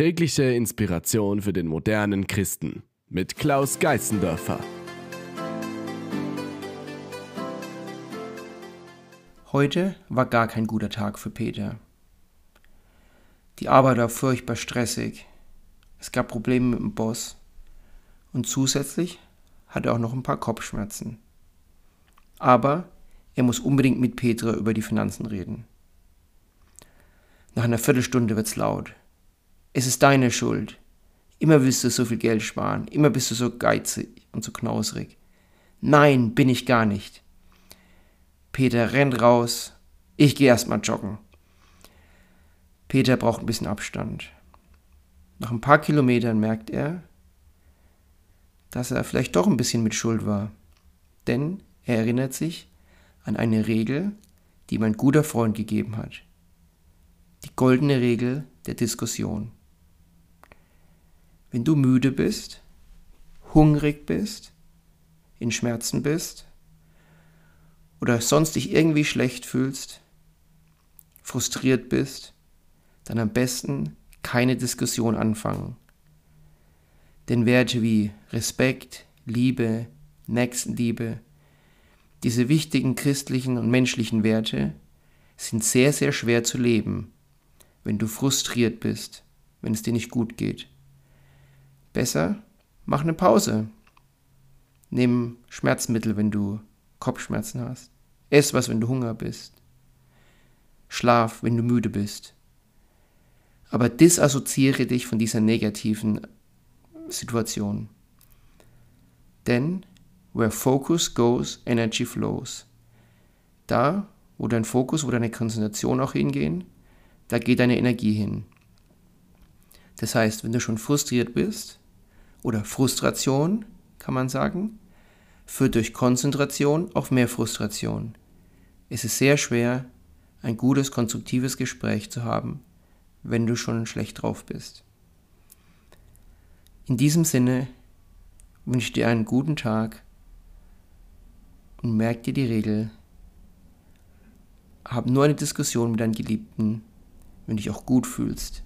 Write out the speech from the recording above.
Tägliche Inspiration für den modernen Christen mit Klaus Geißendörfer. Heute war gar kein guter Tag für Peter. Die Arbeit war furchtbar stressig. Es gab Probleme mit dem Boss. Und zusätzlich hatte er auch noch ein paar Kopfschmerzen. Aber er muss unbedingt mit Petra über die Finanzen reden. Nach einer Viertelstunde wird's laut. Es ist deine Schuld. Immer willst du so viel Geld sparen. Immer bist du so geizig und so knausrig. Nein, bin ich gar nicht. Peter rennt raus. Ich gehe erstmal joggen. Peter braucht ein bisschen Abstand. Nach ein paar Kilometern merkt er, dass er vielleicht doch ein bisschen mit Schuld war. Denn er erinnert sich an eine Regel, die mein guter Freund gegeben hat. Die goldene Regel der Diskussion. Wenn du müde bist, hungrig bist, in Schmerzen bist oder sonst dich irgendwie schlecht fühlst, frustriert bist, dann am besten keine Diskussion anfangen. Denn Werte wie Respekt, Liebe, Nächstenliebe, diese wichtigen christlichen und menschlichen Werte sind sehr, sehr schwer zu leben, wenn du frustriert bist, wenn es dir nicht gut geht. Besser, mach eine Pause. Nimm Schmerzmittel, wenn du Kopfschmerzen hast. Ess was, wenn du Hunger bist. Schlaf, wenn du müde bist. Aber disassoziere dich von dieser negativen Situation. Denn where focus goes, energy flows. Da, wo dein Fokus, wo deine Konzentration auch hingehen, da geht deine Energie hin. Das heißt, wenn du schon frustriert bist, oder Frustration, kann man sagen, führt durch Konzentration auf mehr Frustration. Es ist sehr schwer, ein gutes, konstruktives Gespräch zu haben, wenn du schon schlecht drauf bist. In diesem Sinne wünsche ich dir einen guten Tag und merk dir die Regel, hab nur eine Diskussion mit deinen Geliebten, wenn du dich auch gut fühlst.